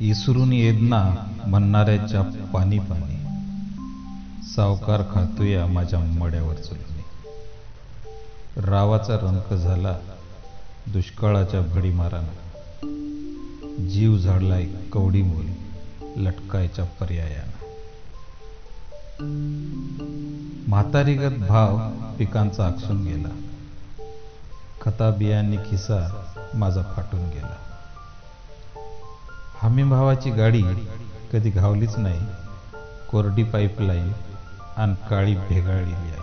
इसरून येदना म्हणणाऱ्याच्या पाणी पाणी सावकार खातोया माझ्या मड्यावर चुलून. रावाचा रंक झाला दुष्काळाच्या भडीमारानं जीव झाडलाय कवडी मोल लटकायच्या पर्यायानं. म्हातारीगत भाव पिकांचा आकसून गेला. खता बियांनी खिसा माझा फाटून गेला. हमीभावाची गाडी कधी घावलीच नाही. कोरडी पाईपलाईन आणि काळी भेगाळलेली आहे.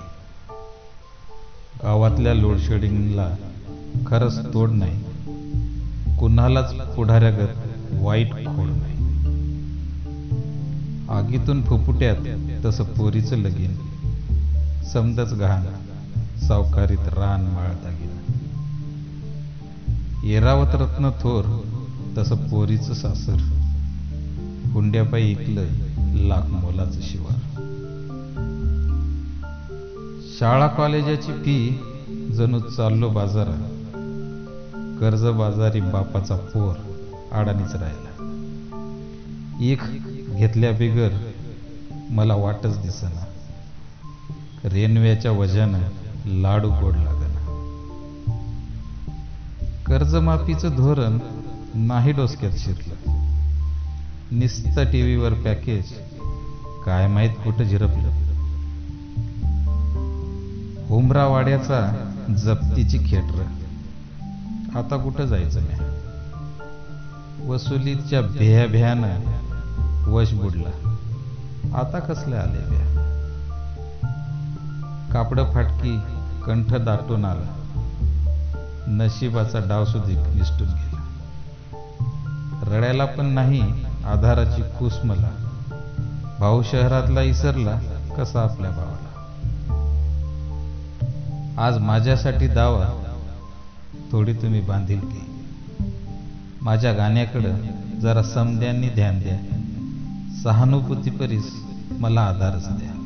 गावातल्या लोडशेडिंगला खरंच तोड नाही. कुणालाच पुढाऱ्यागत वाईट खोड नाही. आगीतून फुफुट्यात तसं पोरीचं लगीन. समदच घाण सावकारीत रान माळ दागिन येरावत रत्न थोर तसं पोरीचं सासर. हुंड्यापायी ऐकलं लाख मोलाचं शिवार. शाळा कॉलेजाची फी जणू चाललो बाजारात. कर्ज बाजारी बापाचा पोर अडाणीच राहिला. एक घेतल्या बिगर मला वाटच दिसना. रेनव्याच्या वजानं लाडू गोड लागना. कर्जमाफीचं धोरण नाही डोसक्यात शिरलं. निस्त टीव्हीवर पॅकेज काय माहीत कुठं झिरपलं. हुमरावाड्याचा जप्तीची खेटर. आता कुठं जायचं नाही वसुलीच्या भ्या भ्यानं वश बुडला. आता कसले आले भ्या? कापड फाटकी कंठ दाटून आला. नशिबाचा डाव सुधी निसटून गेला. रडायला पण नाही आधाराची खूस मला भाऊ शहरातला इसरला कसा आपल्या भावाला. आज माझ्यासाठी दावा थोडी तुम्ही बांधील की. माझ्या गाण्याकडं जरा समद्यांनी ध्यान द्या. सहानुभूती परीस मला आधारच द्या.